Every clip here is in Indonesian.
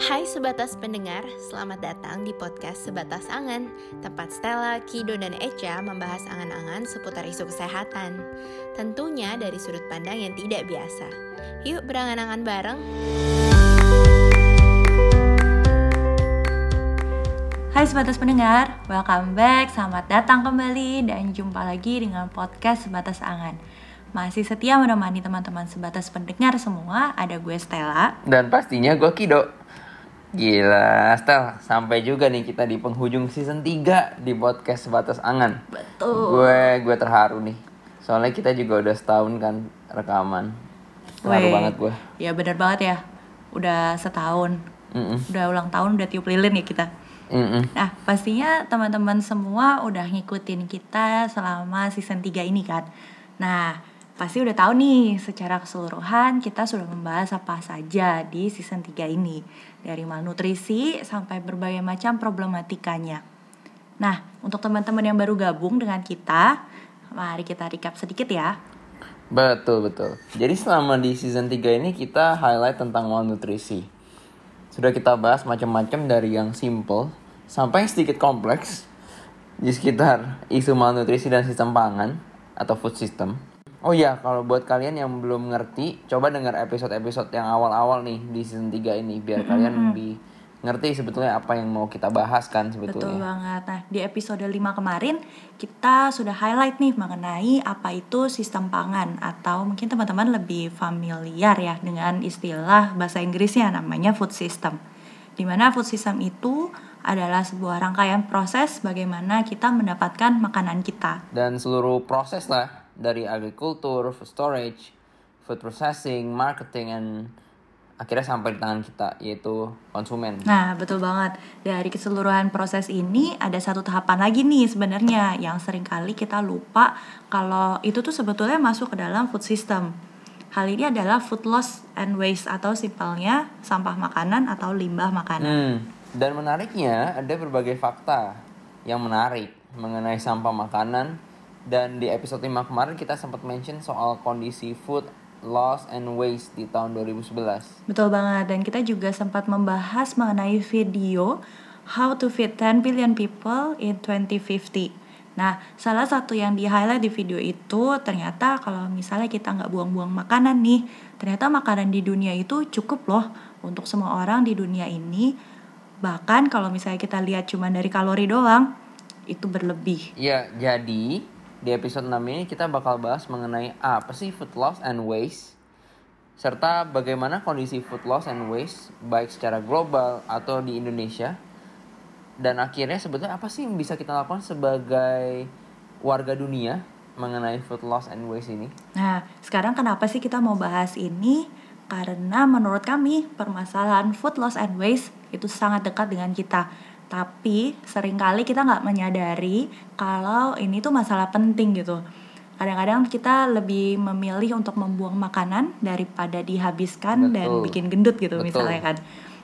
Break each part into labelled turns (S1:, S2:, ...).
S1: Hai sebatas pendengar, selamat datang di podcast Sebatas Angan. Tempat Stella, Kido, dan Echa membahas angan-angan seputar isu kesehatan. Tentunya dari sudut pandang yang tidak biasa. Yuk berangan-angan bareng.
S2: Hai sebatas pendengar, welcome back, selamat datang kembali dan jumpa lagi dengan podcast Sebatas Angan. Masih setia menemani teman-teman sebatas pendengar semua, ada gue Stella.
S3: Dan pastinya gue Kido Gila, Stel, sampai juga nih kita di penghujung season 3 di podcast Sebatas Angan.
S2: Betul
S3: Gue gue terharu nih. Soalnya kita juga udah setahun kan rekaman. Terharu
S2: Weh,
S3: banget gue.
S2: Ya bener banget ya, udah setahun
S3: Mm-mm.
S2: Udah ulang tahun, udah tiup lilin ya kita
S3: Mm-mm.
S2: Nah, pastinya teman-teman semua udah ngikutin kita selama season 3 ini kan. Nah, pasti udah tahu nih secara keseluruhan kita sudah membahas apa saja di season 3 ini. Dari malnutrisi sampai berbagai macam problematikanya. Nah, untuk teman-teman yang baru gabung dengan kita, mari kita recap sedikit ya.
S3: Betul, betul. Jadi selama di season 3 ini kita highlight tentang malnutrisi. Sudah kita bahas macam-macam dari yang simple sampai yang sedikit kompleks di sekitar isu malnutrisi dan sistem pangan atau food system. Oh iya, kalau buat kalian yang belum ngerti, coba dengar episode-episode yang awal-awal nih di season 3 ini biar kalian lebih ngerti sebetulnya apa yang mau kita bahas kan
S2: Betul
S3: sebetulnya.
S2: banget. Nah, di episode 5 kemarin kita sudah highlight nih mengenai apa itu sistem pangan atau mungkin teman-teman lebih familiar ya dengan istilah bahasa Inggrisnya namanya food system. Di mana food system itu adalah sebuah rangkaian proses bagaimana kita mendapatkan makanan kita.
S3: Dan seluruh proses lah dari agrikultur, food storage, food processing, marketing, and akhirnya sampai di tangan kita yaitu konsumen.
S2: Nah, betul banget. Dari keseluruhan proses ini ada satu tahapan lagi nih sebenarnya yang sering kali kita lupa kalau itu tuh sebetulnya masuk ke dalam food system. Hal ini adalah food loss and waste atau simpelnya sampah makanan atau limbah makanan.
S3: Hmm. Dan menariknya ada berbagai fakta yang menarik mengenai sampah makanan dan di episode 5 kemarin kita sempat mention soal kondisi food loss and waste di tahun 2011.
S2: Betul banget. Dan kita juga sempat membahas mengenai video How to Feed 10 Billion People in 2050. Nah, salah satu yang di highlight di video itu ternyata kalau misalnya kita nggak buang-buang makanan nih, ternyata makanan di dunia itu cukup loh untuk semua orang di dunia ini. Bahkan kalau misalnya kita lihat cuma dari kalori doang, itu berlebih.
S3: Ya, jadi di episode 6 ini kita bakal bahas mengenai apa sih food loss and waste serta bagaimana kondisi food loss and waste baik secara global atau di Indonesia dan akhirnya sebetulnya apa sih yang bisa kita lakukan sebagai warga dunia mengenai food loss and waste ini
S2: Nah, sekarang kenapa sih kita mau bahas ini? Karena menurut kami permasalahan food loss and waste itu sangat dekat dengan kita. Tapi sering kali kita nggak menyadari kalau ini tuh masalah penting gitu. Kadang-kadang kita lebih memilih untuk membuang makanan daripada dihabiskan dan
S3: Betul.
S2: bikin gendut gitu
S3: Betul.
S2: misalnya kan.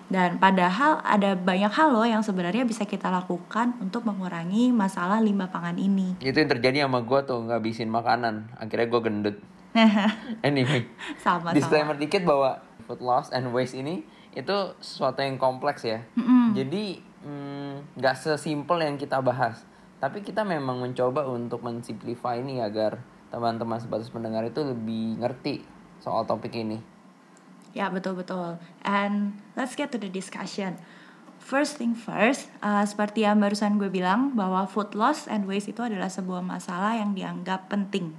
S2: Dan padahal ada banyak hal loh yang sebenarnya bisa kita lakukan untuk mengurangi masalah limbah pangan ini.
S3: itu yang terjadi sama gue tuh ngabisin makanan akhirnya gue gendut anyway
S2: Sama-sama.
S3: disclaimer dikit bahwa food loss and waste ini itu sesuatu yang kompleks ya. Jadi mm, nggak sesimpel yang kita bahas. Tapi kita memang mencoba untuk mensimplify ini agar teman-teman sebatas pendengar itu lebih ngerti soal topik ini.
S2: Ya betul betul. And let's get to the discussion. First thing first, uh, seperti yang barusan gue bilang bahwa food loss and waste itu adalah sebuah masalah yang dianggap penting.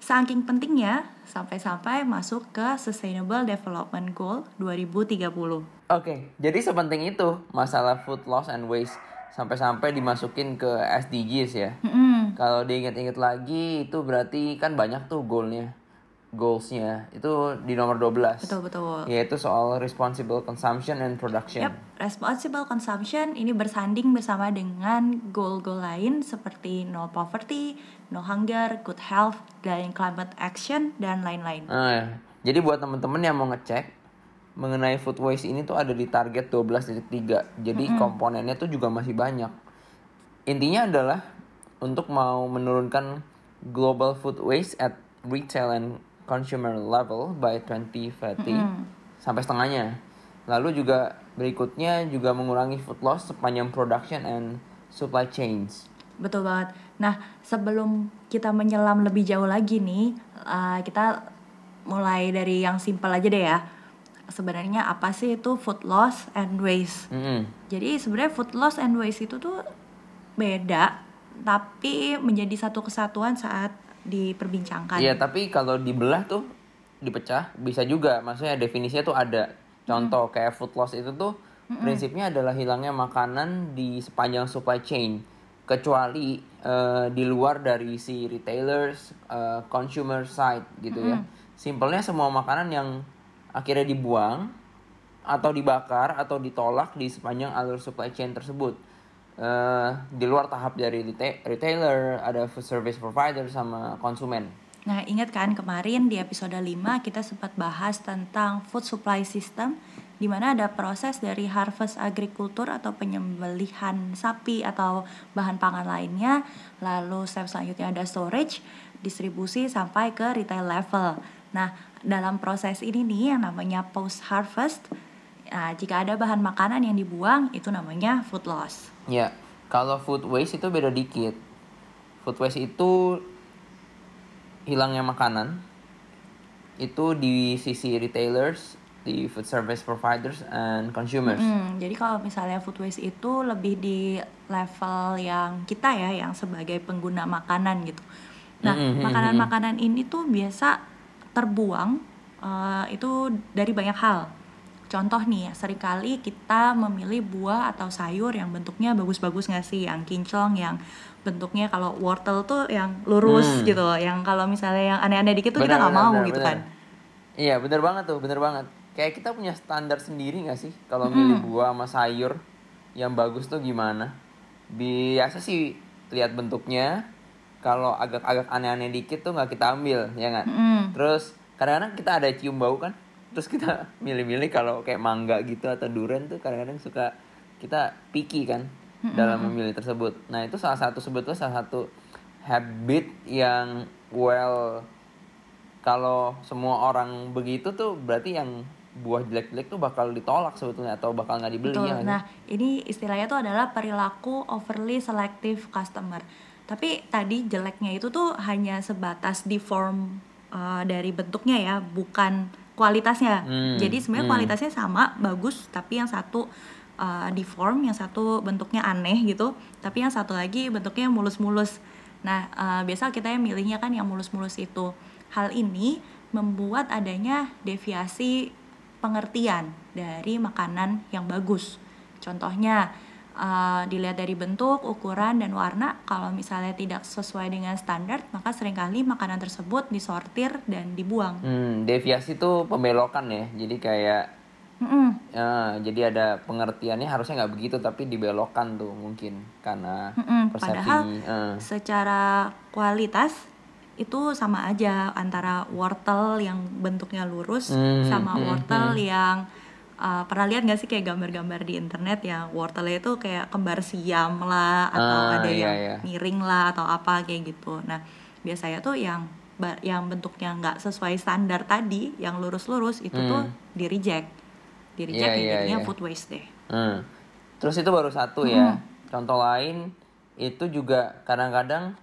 S2: Saking pentingnya sampai-sampai masuk ke Sustainable Development Goal 2030.
S3: Oke, jadi sepenting itu masalah food loss and waste sampai-sampai dimasukin ke SDGs ya.
S2: Mm-mm.
S3: Kalau diingat-ingat lagi itu berarti kan banyak tuh goalnya. Goalsnya itu di nomor 12.
S2: Betul betul.
S3: Yaitu soal responsible consumption and production.
S2: Yap, responsible consumption ini bersanding bersama dengan goal-goal lain seperti no poverty, no hunger, good health, dan climate action dan lain-lain.
S3: Nah, jadi buat temen-temen yang mau ngecek mengenai food waste ini tuh ada di target 12.3. Jadi komponennya tuh juga masih banyak. Intinya adalah untuk mau menurunkan global food waste at retail and consumer level by 2030 sampai setengahnya. Lalu juga berikutnya juga mengurangi food loss sepanjang production and supply chains.
S2: Betul banget. Nah, sebelum kita menyelam lebih jauh lagi nih, uh, kita mulai dari yang simpel aja deh ya. Sebenarnya apa sih itu food loss and waste?
S3: Mm-mm.
S2: Jadi sebenarnya food loss and waste itu tuh beda, tapi menjadi satu kesatuan saat diperbincangkan.
S3: Iya, tapi kalau dibelah tuh dipecah bisa juga. Maksudnya definisinya tuh ada. Contoh kayak food loss itu tuh prinsipnya adalah hilangnya makanan di sepanjang supply chain kecuali eh, di luar dari si retailers, eh, consumer side gitu ya. Simpelnya semua makanan yang akhirnya dibuang atau dibakar atau ditolak di sepanjang alur supply chain tersebut. Eh, di luar tahap dari reta- retailer, ada service provider sama konsumen.
S2: Nah, ingat kan kemarin di episode 5 kita sempat bahas tentang food supply system di mana ada proses dari harvest agrikultur atau penyembelihan sapi atau bahan pangan lainnya, lalu step selanjutnya ada storage, distribusi sampai ke retail level. Nah, dalam proses ini nih yang namanya post harvest, nah, jika ada bahan makanan yang dibuang itu namanya food loss.
S3: Ya, kalau food waste itu beda dikit. Food waste itu hilangnya makanan itu di sisi retailers, di food service providers and consumers.
S2: Mm, jadi kalau misalnya food waste itu lebih di level yang kita ya, yang sebagai pengguna makanan gitu. Nah,
S3: Mm, mm,
S2: makanan-makanan ini tuh biasa terbuang eh, itu dari banyak hal. Contoh nih, sering kali kita memilih buah atau sayur yang bentuknya bagus-bagus nggak sih? Yang kinclong, yang bentuknya kalau wortel tuh yang lurus
S3: Hmm.
S2: gitu. Yang kalau misalnya yang aneh-aneh dikit tuh kita
S3: Benar,
S2: nggak mau
S3: benar,
S2: gitu
S3: benar.
S2: kan.
S3: Iya, bener banget tuh, bener banget. Kayak kita punya standar sendiri gak sih kalau milih buah sama sayur yang bagus tuh gimana? Biasa sih lihat bentuknya, kalau agak-agak aneh-aneh dikit tuh nggak kita ambil, ya nggak?
S2: Mm.
S3: Terus kadang-kadang kita ada cium bau kan, terus kita milih-milih kalau kayak mangga gitu atau durian tuh kadang-kadang suka kita picky kan dalam memilih tersebut. Nah itu salah satu sebetulnya salah satu habit yang well kalau semua orang begitu tuh berarti yang buah jelek-jelek tuh bakal ditolak sebetulnya atau bakal nggak dibeli
S2: Betul.
S3: ya?
S2: Nah, ini istilahnya tuh adalah perilaku overly selective customer. Tapi tadi jeleknya itu tuh hanya sebatas di form uh, dari bentuknya ya, bukan kualitasnya.
S3: Hmm,
S2: Jadi sebenarnya
S3: hmm.
S2: kualitasnya sama, bagus, tapi yang satu uh, deform, yang satu bentuknya aneh gitu, tapi yang satu lagi bentuknya mulus-mulus. Nah, uh, biasa kita yang milihnya kan yang mulus-mulus itu. Hal ini membuat adanya deviasi pengertian dari makanan yang bagus. Contohnya, uh, dilihat dari bentuk, ukuran, dan warna. Kalau misalnya tidak sesuai dengan standar, maka sering kali makanan tersebut disortir dan dibuang.
S3: Hmm, deviasi tuh pembelokan ya. Jadi kayak
S2: Mm-mm.
S3: ya, jadi ada pengertiannya harusnya nggak begitu tapi dibelokkan tuh mungkin karena
S2: Mm-mm.
S3: persepsi.
S2: Padahal
S3: eh.
S2: secara kualitas itu sama aja antara wortel yang bentuknya lurus
S3: Hmm,
S2: sama
S3: hmm,
S2: wortel yang uh, pernah lihat nggak sih kayak gambar-gambar di internet yang wortelnya itu kayak kembar siam lah atau
S3: Ah,
S2: ada
S3: iya,
S2: yang
S3: iya.
S2: miring lah atau apa kayak gitu. Nah biasanya tuh yang yang bentuknya nggak sesuai standar tadi, yang lurus-lurus itu tuh di reject, di reject
S3: Hmm. Iya,
S2: ya
S3: iya,
S2: jadinya
S3: iya.
S2: food waste deh.
S3: Hmm. Terus itu baru satu ya. Contoh lain itu juga kadang-kadang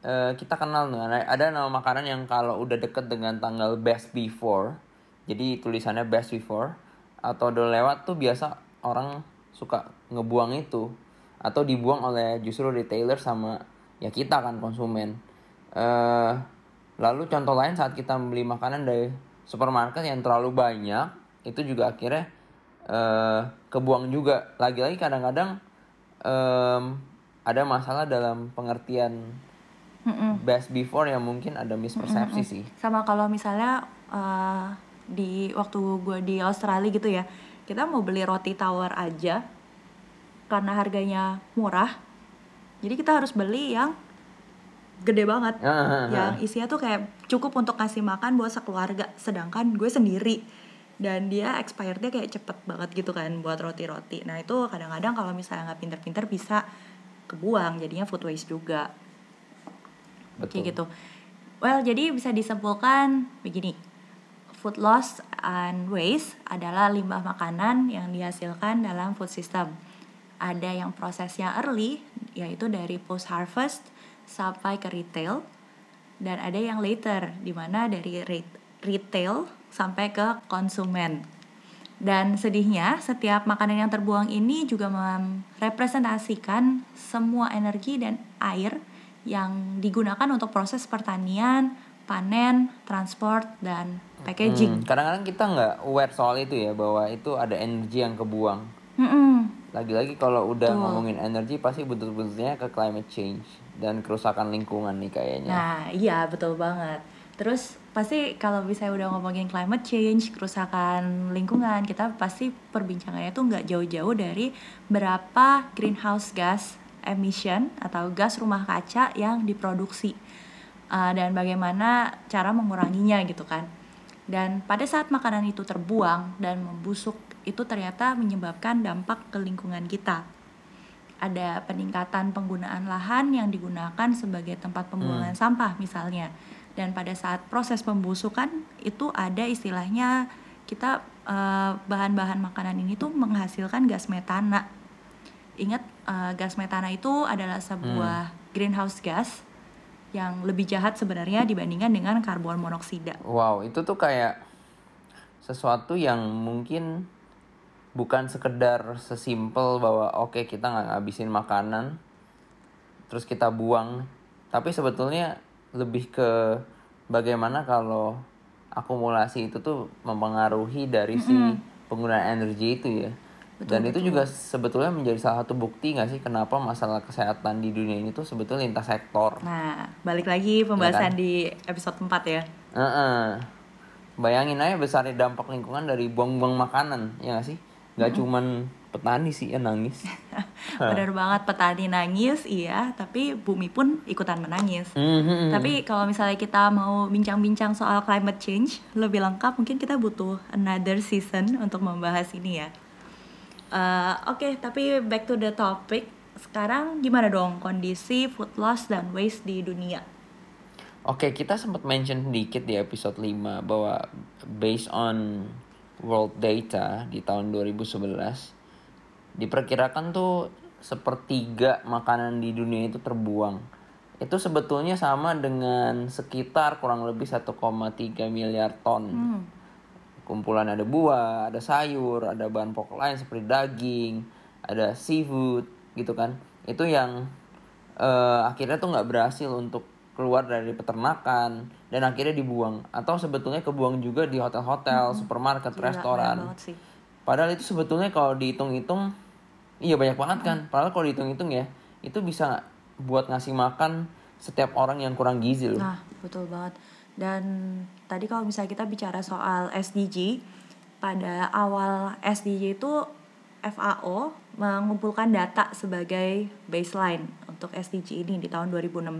S3: eh, kita kenal dengan ada nama makanan yang kalau udah deket dengan tanggal best before, jadi tulisannya best before atau udah lewat tuh biasa orang suka ngebuang itu atau dibuang oleh justru retailer sama ya kita kan konsumen. eh lalu contoh lain saat kita membeli makanan dari supermarket yang terlalu banyak itu juga akhirnya eh kebuang juga lagi-lagi kadang-kadang em, ada masalah dalam pengertian
S2: Mm-mm.
S3: best before yang mungkin ada mispersepsi sih
S2: sama kalau misalnya uh, di waktu gue di Australia gitu ya kita mau beli roti tawar aja karena harganya murah jadi kita harus beli yang gede banget
S3: Ah,
S2: yang isinya tuh kayak cukup untuk kasih makan buat sekeluarga sedangkan gue sendiri dan dia expirednya kayak cepet banget gitu kan buat roti-roti nah itu kadang-kadang kalau misalnya nggak pinter-pinter bisa kebuang jadinya food waste juga
S3: betul
S2: kayak gitu. Well, jadi bisa disimpulkan begini. Food loss and waste adalah limbah makanan yang dihasilkan dalam food system. Ada yang prosesnya early, yaitu dari post harvest sampai ke retail, dan ada yang later, di mana dari retail sampai ke konsumen. Dan sedihnya, setiap makanan yang terbuang ini juga merepresentasikan semua energi dan air yang digunakan untuk proses pertanian, panen, transport, dan packaging.
S3: Hmm, kadang-kadang kita nggak aware soal itu ya, bahwa itu ada energi yang kebuang.
S2: Mm-mm.
S3: Lagi-lagi kalau udah
S2: Betul.
S3: ngomongin energi, pasti betul-betulnya ke climate change dan kerusakan lingkungan nih kayaknya.
S2: Nah, iya betul banget. Terus pasti kalau misalnya udah ngomongin climate change, kerusakan lingkungan, kita pasti perbincangannya tuh nggak jauh-jauh dari berapa greenhouse gas emission atau gas rumah kaca yang diproduksi uh, dan bagaimana cara menguranginya gitu kan. Dan pada saat makanan itu terbuang dan membusuk itu ternyata menyebabkan dampak ke lingkungan kita. Ada peningkatan penggunaan lahan yang digunakan sebagai tempat pembuangan sampah misalnya. Dan pada saat proses pembusukan itu ada istilahnya kita eh, bahan-bahan makanan ini tuh menghasilkan gas metana. Ingat eh, gas metana itu adalah sebuah greenhouse gas yang lebih jahat sebenarnya dibandingkan dengan karbon monoksida.
S3: Wow, itu tuh kayak sesuatu yang mungkin bukan sekedar sesimpel bahwa oke kita nggak ngabisin makanan terus kita buang. Tapi sebetulnya lebih ke bagaimana kalau akumulasi itu tuh mempengaruhi dari si penggunaan energi itu ya dan itu juga sebetulnya menjadi salah satu bukti nggak sih kenapa masalah kesehatan di dunia ini tuh sebetulnya lintas sektor
S2: Nah, balik lagi pembahasan di episode 4 ya.
S3: Heeh. Bayangin aja besarnya dampak lingkungan dari buang-buang makanan, ya gak sih? Gak cuman petani sih yang nangis.
S2: Benar banget petani nangis, iya, tapi bumi pun ikutan menangis.
S3: Mhm.
S2: Tapi kalau misalnya kita mau bincang-bincang soal climate change lebih lengkap, mungkin kita butuh another season untuk membahas ini ya. Eh, Oke, tapi back to the topic. Sekarang gimana dong kondisi food loss dan waste di dunia?
S3: Oke, kita sempat mention sedikit di episode 5 bahwa based on world data di tahun 2011 diperkirakan tuh sepertiga makanan di dunia itu terbuang. Itu sebetulnya sama dengan sekitar kurang lebih 1,3 miliar ton. Kumpulan ada buah, ada sayur, ada bahan pokok lain seperti daging, ada seafood gitu kan. Itu yang eh, akhirnya tuh nggak berhasil untuk keluar dari peternakan dan akhirnya dibuang atau sebetulnya kebuang juga di hotel-hotel, supermarket,
S2: Gila,
S3: restoran.
S2: sih.
S3: Padahal itu sebetulnya kalau dihitung-hitung iya banyak banget kan. Padahal kalau dihitung-hitung ya itu bisa buat ngasih makan setiap orang yang kurang gizi loh.
S2: Nah, betul banget. Dan tadi kalau misalnya kita bicara soal SDG, pada awal SDG itu FAO mengumpulkan data sebagai baseline untuk SDG ini di tahun 2016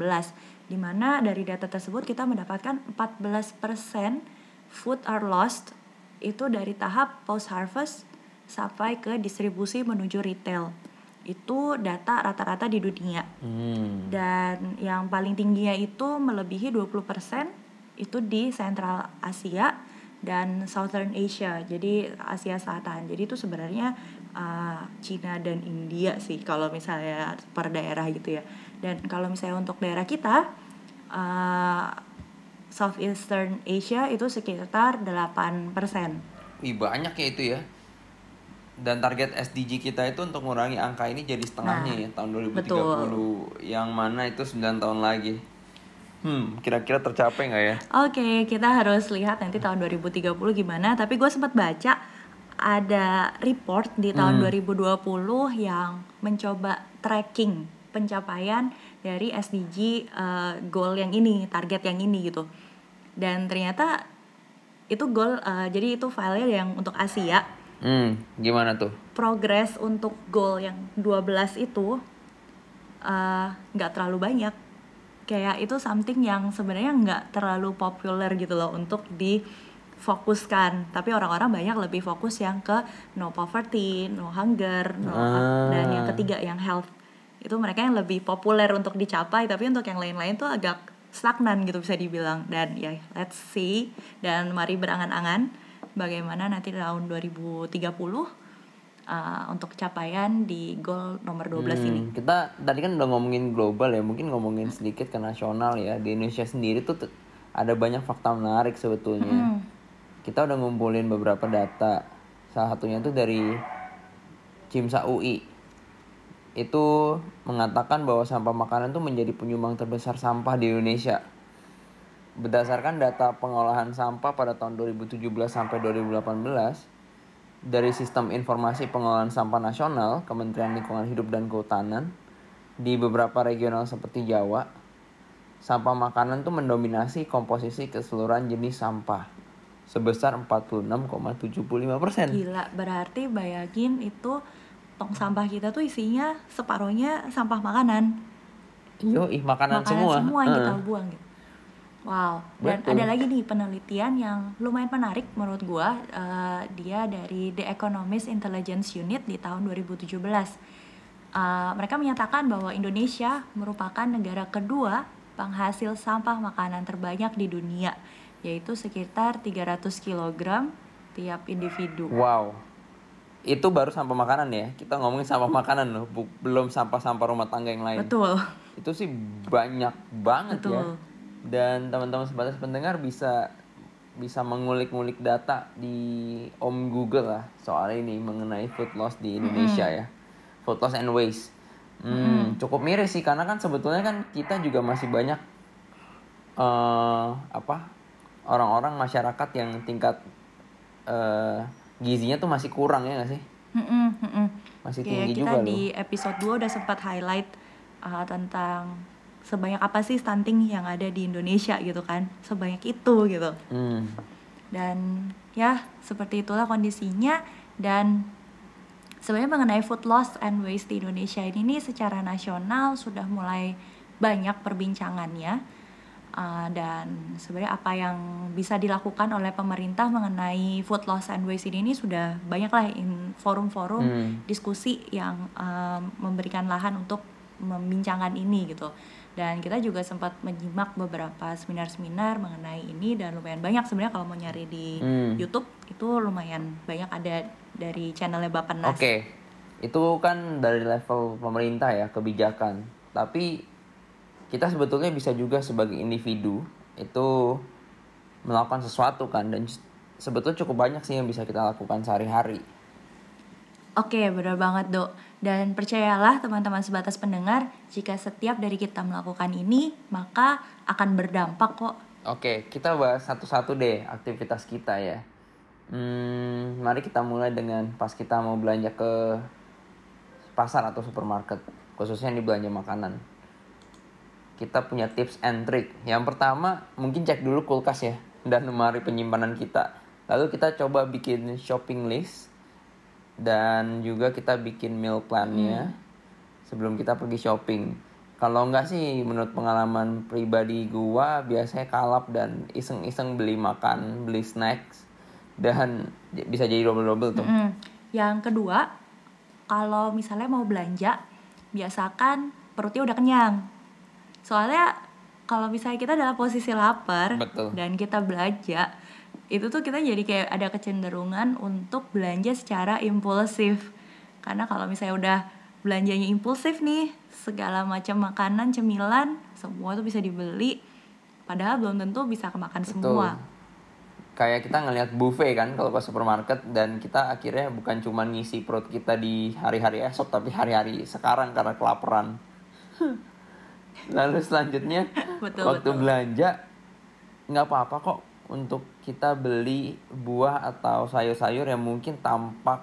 S2: di mana dari data tersebut kita mendapatkan 14% food are lost itu dari tahap post harvest sampai ke distribusi menuju retail. Itu data rata-rata di dunia
S3: Hmm.
S2: dan yang paling tingginya itu melebihi 20% itu di Central Asia dan Southern Asia jadi Asia Selatan jadi itu sebenarnya uh, Cina dan India sih kalau misalnya per daerah gitu ya dan kalau misalnya untuk daerah kita uh, Southeastern Asia itu sekitar 8%
S3: Wih banyak ya itu ya. Dan target SDG kita itu untuk mengurangi angka ini jadi setengahnya
S2: Nah,
S3: ya tahun 2030
S2: betul.
S3: yang mana itu 9 tahun lagi. Hmm, kira-kira tercapai nggak ya?
S2: Oke, kita harus lihat nanti tahun 2030 gimana. Tapi gue sempat baca ada report di tahun 2020 yang mencoba tracking pencapaian dari SDG eh, goal yang ini, target yang ini gitu. Dan ternyata itu goal, eh, jadi itu filenya yang untuk Asia.
S3: Hmm, gimana tuh?
S2: Progres untuk goal yang 12 itu eh, nggak terlalu banyak kayak itu something yang sebenarnya nggak terlalu populer gitu loh untuk difokuskan. Tapi orang-orang banyak lebih fokus yang ke no poverty, no hunger, no
S3: Ah.
S2: dan yang ketiga yang health. Itu mereka yang lebih populer untuk dicapai tapi untuk yang lain-lain tuh agak stagnan gitu bisa dibilang. Dan ya let's see. Dan mari berangan-angan bagaimana nanti tahun 2030 uh, untuk capaian di goal nomor 12 ini.
S3: Hmm, kita tadi kan udah ngomongin global ya, mungkin ngomongin sedikit ke nasional ya. Di Indonesia sendiri tuh ada banyak fakta menarik sebetulnya. Kita udah ngumpulin beberapa data. Salah satunya tuh dari Cimsa UI. Itu mengatakan bahwa sampah makanan tuh menjadi penyumbang terbesar sampah di Indonesia. Berdasarkan data pengolahan sampah pada tahun 2017 sampai 2018, dari Sistem Informasi Pengolahan Sampah Nasional, Kementerian Lingkungan Hidup dan Kehutanan, di beberapa regional seperti Jawa, sampah makanan tuh mendominasi komposisi keseluruhan jenis sampah sebesar 46,75 persen.
S2: Gila, berarti bayangin itu tong sampah kita tuh isinya separohnya sampah makanan.
S3: Yo, ih makanan,
S2: Makanan
S3: semua.
S2: semua yang kita
S3: Heeh.
S2: buang gitu. Wow, dan
S3: Betul.
S2: ada lagi nih penelitian yang lumayan menarik menurut gua. Eh, dia dari The Economist Intelligence Unit di tahun 2017. Eh, mereka menyatakan bahwa Indonesia merupakan negara kedua penghasil sampah makanan terbanyak di dunia, yaitu sekitar 300 kg tiap individu.
S3: Wow. Itu baru sampah makanan ya. Kita ngomongin sampah makanan loh, belum sampah-sampah rumah tangga yang lain.
S2: Betul.
S3: Itu sih banyak banget ya. Dan teman-teman sebatas pendengar bisa bisa mengulik-ngulik data di Om Google lah soal ini mengenai food loss di Indonesia ya. Food loss and waste. Hmm, cukup miris sih karena kan sebetulnya kan kita juga masih banyak eh apa orang-orang masyarakat yang tingkat eh gizinya tuh masih kurang ya nggak sih?
S2: Mm-mm, mm-mm.
S3: Masih
S2: Kayak
S3: tinggi
S2: kita
S3: juga loh.
S2: di episode 2 udah sempat highlight uh, tentang sebanyak apa sih stunting yang ada di Indonesia gitu kan? Sebanyak itu gitu.
S3: Hmm.
S2: dan ya seperti itulah kondisinya. Dan sebenarnya mengenai food loss and waste di Indonesia ini nih secara nasional sudah mulai banyak perbincangannya. Uh, dan sebenarnya apa yang bisa dilakukan oleh pemerintah mengenai food loss and waste ini sudah banyak lah in forum-forum
S3: Hmm.
S2: diskusi yang um, memberikan lahan untuk membincangkan ini gitu dan kita juga sempat menyimak beberapa seminar-seminar mengenai ini dan lumayan banyak sebenarnya kalau mau nyari di
S3: Hmm.
S2: YouTube itu lumayan banyak ada dari channelnya Bapenas.
S3: Oke, itu kan dari level pemerintah ya kebijakan. Tapi kita sebetulnya bisa juga sebagai individu itu melakukan sesuatu kan dan sebetulnya cukup banyak sih yang bisa kita lakukan sehari-hari.
S2: Oke, benar banget, Dok. Dan percayalah teman-teman sebatas pendengar, jika setiap dari kita melakukan ini, maka akan berdampak kok.
S3: Oke, kita bahas satu-satu deh aktivitas kita ya. Hmm, mari kita mulai dengan pas kita mau belanja ke pasar atau supermarket, khususnya di belanja makanan. Kita punya tips and trick. Yang pertama, mungkin cek dulu kulkas ya dan lemari penyimpanan kita. Lalu kita coba bikin shopping list dan juga kita bikin meal plan-nya sebelum kita pergi shopping. Kalau enggak sih menurut pengalaman pribadi gua biasanya kalap dan iseng-iseng beli makan, beli snacks dan bisa jadi double-double tuh.
S2: Mm. Yang kedua, kalau misalnya mau belanja, biasakan perutnya udah kenyang. Soalnya kalau misalnya kita dalam posisi lapar
S3: Betul.
S2: dan kita belanja, itu tuh kita jadi kayak ada kecenderungan untuk belanja secara impulsif. Karena kalau misalnya udah belanjanya impulsif nih, segala macam makanan, cemilan, semua tuh bisa dibeli. Padahal belum tentu bisa kemakan semua.
S3: Kayak kita ngelihat buffet kan kalau ke supermarket dan kita akhirnya bukan cuma ngisi perut kita di hari-hari esok tapi hari-hari sekarang karena kelaparan. Lalu selanjutnya
S2: Betul,
S3: waktu
S2: betul.
S3: belanja nggak apa-apa kok untuk kita beli buah atau sayur-sayur yang mungkin tampak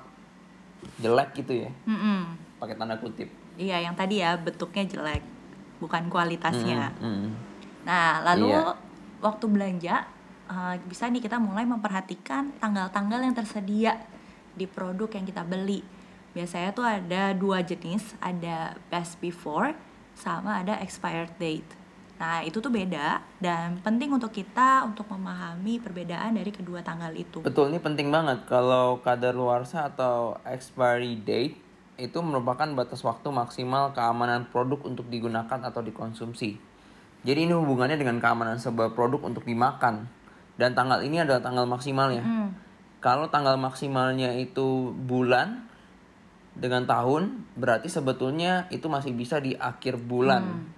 S3: jelek gitu ya
S2: Mm-mm.
S3: pakai tanda kutip.
S2: Iya, yang tadi ya bentuknya jelek, bukan kualitasnya.
S3: Mm, mm.
S2: Nah, lalu
S3: Iya.
S2: waktu belanja uh, bisa nih kita mulai memperhatikan tanggal-tanggal yang tersedia di produk yang kita beli. Biasanya tuh ada dua jenis, ada best before sama ada expired date. Nah, itu tuh beda dan penting untuk kita untuk memahami perbedaan dari kedua tanggal itu.
S3: Betul, ini penting banget. Kalau kadar luarsa atau expiry date itu merupakan batas waktu maksimal keamanan produk untuk digunakan atau dikonsumsi. Jadi ini hubungannya dengan keamanan sebuah produk untuk dimakan. Dan tanggal ini adalah tanggal maksimalnya.
S2: Hmm.
S3: Kalau tanggal maksimalnya itu bulan dengan tahun, berarti sebetulnya itu masih bisa di akhir bulan.
S2: Hmm.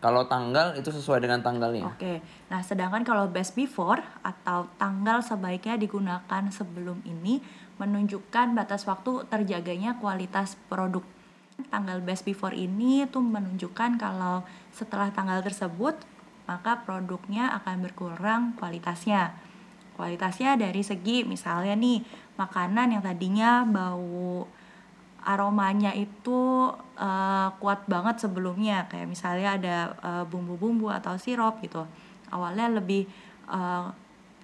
S3: Kalau tanggal itu sesuai dengan tanggalnya.
S2: Oke, nah sedangkan kalau best before atau tanggal sebaiknya digunakan sebelum ini menunjukkan batas waktu terjaganya kualitas produk. Tanggal best before ini tuh menunjukkan kalau setelah tanggal tersebut maka produknya akan berkurang kualitasnya. Kualitasnya dari segi misalnya nih makanan yang tadinya bau aromanya itu uh, kuat banget sebelumnya. Kayak misalnya ada uh, bumbu-bumbu atau sirup gitu. Awalnya lebih uh,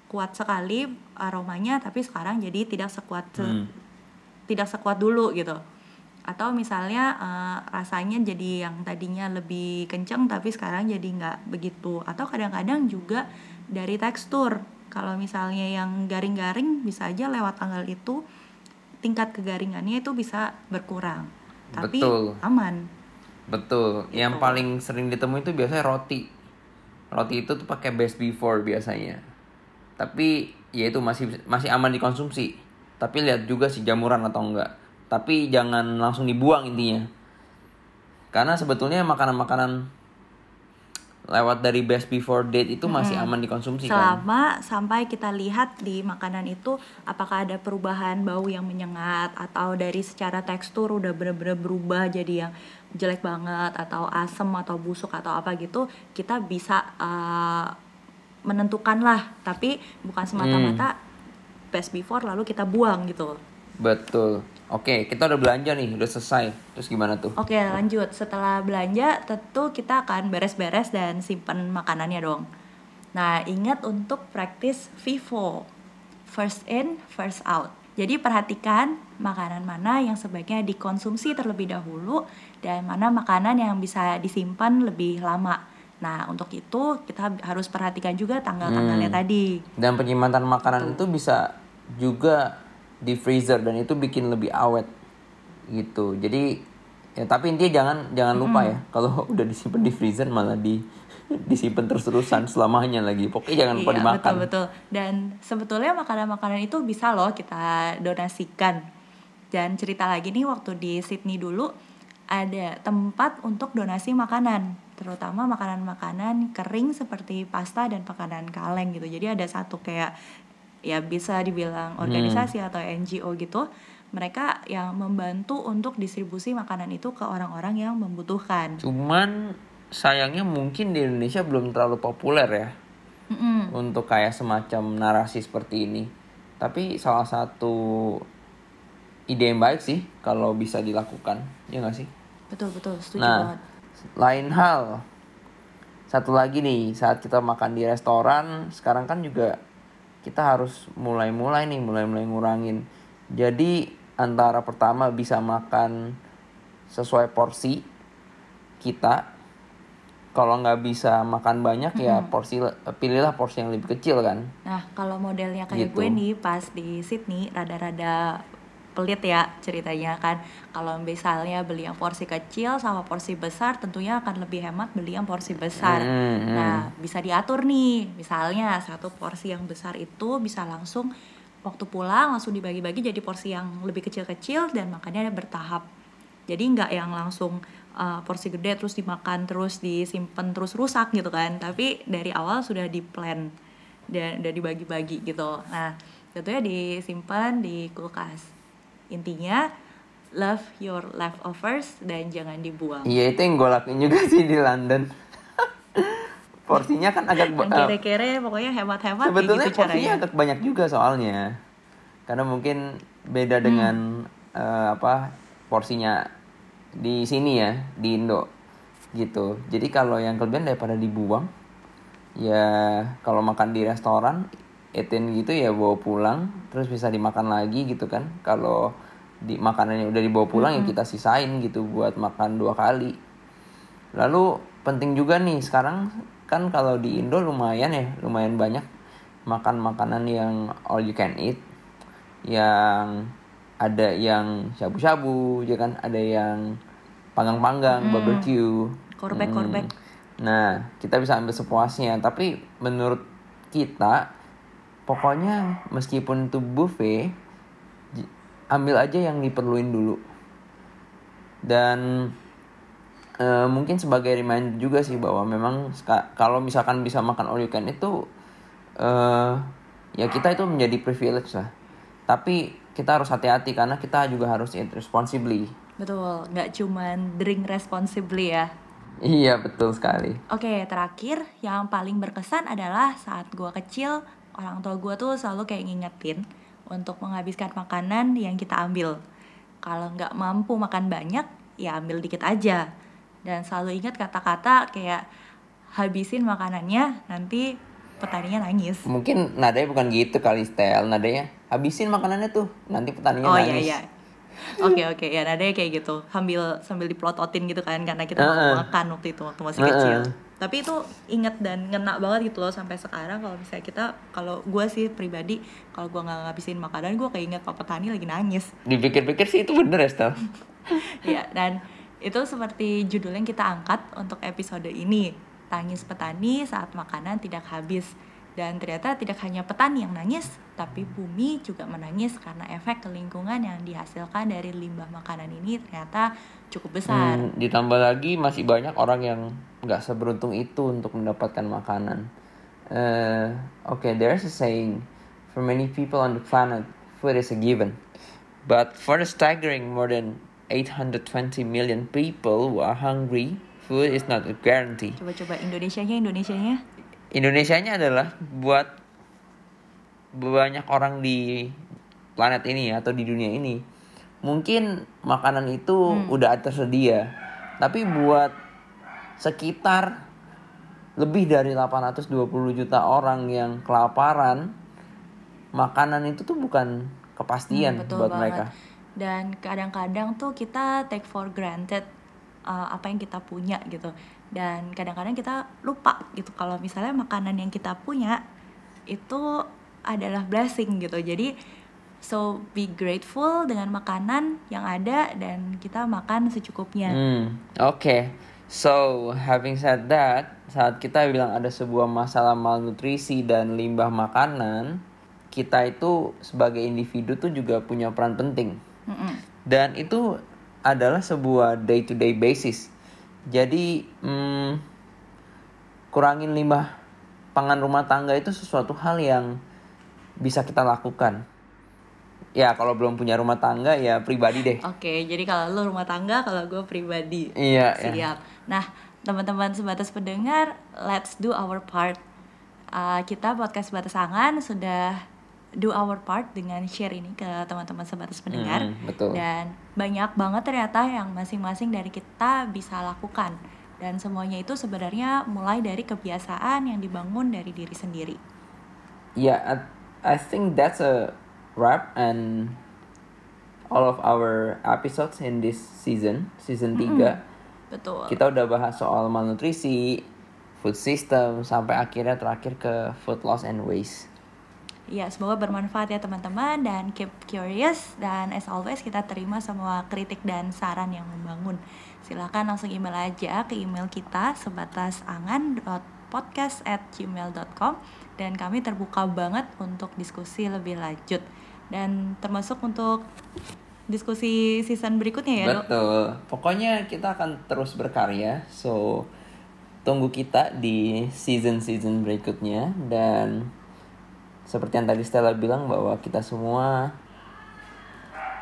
S2: kuat sekali aromanya tapi sekarang jadi tidak sekuat se-
S3: Hmm.
S2: tidak sekuat dulu gitu. Atau misalnya uh, rasanya jadi yang tadinya lebih kenceng tapi sekarang jadi nggak begitu. Atau kadang-kadang juga dari tekstur. Kalau misalnya yang garing-garing bisa aja lewat tanggal itu tingkat kegaringannya itu bisa berkurang tapi
S3: Betul.
S2: aman
S3: Betul. Yang paling sering ditemui itu biasanya roti. Roti itu tuh pakai best before biasanya. Tapi ya itu masih masih aman dikonsumsi. Tapi lihat juga sih jamuran atau enggak. Tapi jangan langsung dibuang intinya. Karena sebetulnya makanan-makanan lewat dari best before date itu masih aman dikonsumsi kan.
S2: selama sampai kita lihat di makanan itu apakah ada perubahan bau yang menyengat atau dari secara tekstur udah bener-bener berubah jadi yang jelek banget atau asem atau busuk atau apa gitu kita bisa uh, menentukan lah tapi bukan semata-mata best before lalu kita buang gitu
S3: Betul. Oke, kita udah belanja nih, udah selesai. Terus gimana tuh?
S2: Oke lanjut setelah belanja tentu kita akan beres-beres dan simpen makanannya dong. Nah ingat untuk praktis FIFO first in first out. Jadi perhatikan makanan mana yang sebaiknya dikonsumsi terlebih dahulu dan mana makanan yang bisa disimpan lebih lama. Nah untuk itu kita harus perhatikan juga tanggal-tanggalnya tadi.
S3: Dan penyimpanan makanan itu bisa juga di freezer dan itu bikin lebih awet gitu. Jadi ya tapi intinya jangan jangan lupa ya kalau udah disimpan di freezer malah di disimpan terus-terusan selamanya lagi. Pokoknya jangan lupa
S2: Iya,
S3: dimakan.
S2: betul betul. Dan sebetulnya makanan-makanan itu bisa loh kita donasikan. Dan cerita lagi nih waktu di Sydney dulu ada tempat untuk donasi makanan, terutama makanan-makanan kering seperti pasta dan makanan kaleng gitu. Jadi ada satu kayak ya bisa dibilang organisasi atau NGO gitu. Mereka yang membantu untuk distribusi makanan itu ke orang-orang yang membutuhkan.
S3: Cuman sayangnya mungkin di Indonesia belum terlalu populer ya
S2: Mm-mm.
S3: untuk kayak semacam narasi seperti ini. Tapi salah satu ide yang baik sih kalau bisa dilakukan, ya nggak sih?
S2: Betul betul, setuju
S3: Nah,
S2: banget.
S3: lain hal. Satu lagi nih, saat kita makan di restoran, sekarang kan juga kita harus mulai-mulai nih, mulai-mulai ngurangin. Jadi antara pertama bisa makan sesuai porsi kita. Kalau nggak bisa makan banyak ya porsi pilihlah porsi yang lebih kecil kan.
S2: Nah, kalau modelnya kayak
S3: Gitu.
S2: gue nih pas di Sydney rada-rada pelit ya ceritanya kan. Kalau misalnya beli yang porsi kecil sama porsi besar tentunya akan lebih hemat beli yang porsi besar.
S3: Hmm, hmm.
S2: Nah, bisa diatur nih. Misalnya satu porsi yang besar itu bisa langsung waktu pulang langsung dibagi-bagi jadi porsi yang lebih kecil-kecil dan makannya bertahap. Jadi nggak yang langsung uh, porsi gede terus dimakan terus disimpan terus rusak gitu kan. Tapi dari awal sudah di plan dan udah dibagi-bagi gitu. Nah, tentunya disimpan di kulkas. Intinya love your leftovers dan jangan dibuang.
S3: Iya itu yang gue lakuin juga sih di London. Porsinya kan agak
S2: Yang kere-kere pokoknya hemat-hemat
S3: Sebetulnya
S2: gitu
S3: porsinya
S2: caranya.
S3: agak banyak juga soalnya. Karena mungkin beda dengan eh, apa porsinya di sini ya, di Indo gitu. Jadi kalau yang kelebihan daripada dibuang ya kalau makan di restoran etin gitu ya bawa pulang terus bisa dimakan lagi gitu kan. Kalau di makanannya udah dibawa pulang ya kita sisain gitu buat makan dua kali. Lalu penting juga nih sekarang kan kalau di Indo lumayan ya, lumayan banyak makan makanan yang all you can eat. Yang ada yang shabu-shabu, ya kan, ada yang panggang-panggang, barbecue.
S2: Korbek,
S3: Mm.
S2: korbek.
S3: Nah, kita bisa ambil sepuasnya. Tapi menurut kita, pokoknya meskipun itu buffet, ambil aja yang diperluin dulu. Dan eh, mungkin sebagai reminder juga sih bahwa memang kalau misalkan bisa makan all you can itu eh ya kita itu menjadi privilege lah. Tapi kita harus hati-hati karena kita juga harus eat responsibly.
S2: Betul, nggak cuman drink responsibly ya.
S3: Iya betul sekali.
S2: Oke, terakhir yang paling berkesan adalah saat gua kecil, orang tua gua tuh selalu kayak ngingetin untuk menghabiskan makanan yang kita ambil. Kalau nggak mampu makan banyak, ya ambil dikit aja. Dan selalu ingat kata-kata kayak habisin makanannya, nanti petaninya nangis.
S3: Mungkin nadanya bukan gitu kali Stel. Nadanya habisin makanannya tuh. Nanti petaninya
S2: Oh
S3: nangis.
S2: iya iya. Oke oke ya nadanya kayak gitu sambil sambil diplototin gitu kan karena kita mau
S3: Heeh.
S2: makan waktu itu waktu masih
S3: Heeh.
S2: kecil. Tapi itu inget dan ngena banget gitu loh sampai sekarang kalau misalnya kita kalau gue sih pribadi kalau gue nggak ngabisin makanan gue keinget pak petani lagi nangis.
S3: Dipikir-pikir sih itu bener ya Stel.
S2: ya dan itu seperti judul yang kita angkat untuk episode ini tangis petani saat makanan tidak habis dan ternyata tidak hanya petani yang nangis tapi bumi juga menangis karena efek ke lingkungan yang dihasilkan dari limbah makanan ini ternyata cukup besar
S3: Hmm, ditambah lagi masih banyak orang yang nggak seberuntung itu untuk mendapatkan makanan. Eh, Oke, there's a saying, for many people on the planet, food is a given. But for the staggering more than 820 million people who are hungry, food is not a guarantee.
S2: coba-coba Indonesianya Indonesianya
S3: Indonesianya adalah buat banyak orang di planet ini atau di dunia ini mungkin makanan itu udah tersedia tapi buat sekitar lebih dari 820 juta orang yang kelaparan makanan itu tuh bukan kepastian
S2: Hmm, betul
S3: buat
S2: banget.
S3: mereka
S2: Dan kadang-kadang tuh kita take for granted uh, apa yang kita punya gitu. Dan kadang-kadang kita lupa gitu kalau misalnya makanan yang kita punya itu adalah blessing gitu. Jadi so be grateful dengan makanan yang ada dan kita makan secukupnya.
S3: Hmm, oke. So, having said that, saat kita bilang ada sebuah masalah malnutrisi dan limbah makanan, kita itu sebagai individu tuh juga punya peran penting.
S2: Mm-mm.
S3: Dan itu adalah sebuah day to day basis. Jadi, hmm, kurangin limbah pangan rumah tangga itu sesuatu hal yang bisa kita lakukan. Ya, kalau belum punya rumah tangga ya pribadi deh.
S2: Oke, jadi kalau lu rumah tangga, kalau gue pribadi.
S3: Iya, ya.
S2: Siap. Nah, teman-teman sebatas pendengar, let's do our part. Uh, kita podcast sebatas angan sudah do our part dengan share ini ke teman-teman sebatas pendengar.
S3: Mm, betul.
S2: Dan banyak banget ternyata yang masing-masing dari kita bisa lakukan. Dan semuanya itu sebenarnya mulai dari kebiasaan yang dibangun dari diri sendiri.
S3: Yeah, I, I think that's a wrap and all of our episodes in this season, season 3.
S2: Betul.
S3: Kita udah bahas soal malnutrisi, food system sampai akhirnya terakhir ke food loss and waste.
S2: Ya, semoga bermanfaat ya teman-teman dan keep curious dan as always kita terima semua kritik dan saran yang membangun. Silahkan langsung email aja ke email kita sebatas angan.podcast@gmail.com dan kami terbuka banget untuk diskusi lebih lanjut dan termasuk untuk diskusi season berikutnya ya, Dok.
S3: Betul. Pokoknya kita akan terus berkarya. So tunggu kita di season-season berikutnya dan seperti yang tadi Stella bilang bahwa kita semua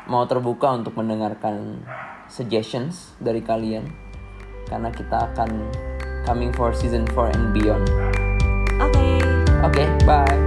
S3: mau terbuka untuk mendengarkan suggestions dari kalian karena kita akan coming for season 4 and beyond.
S2: Oke.
S3: Oke, bye.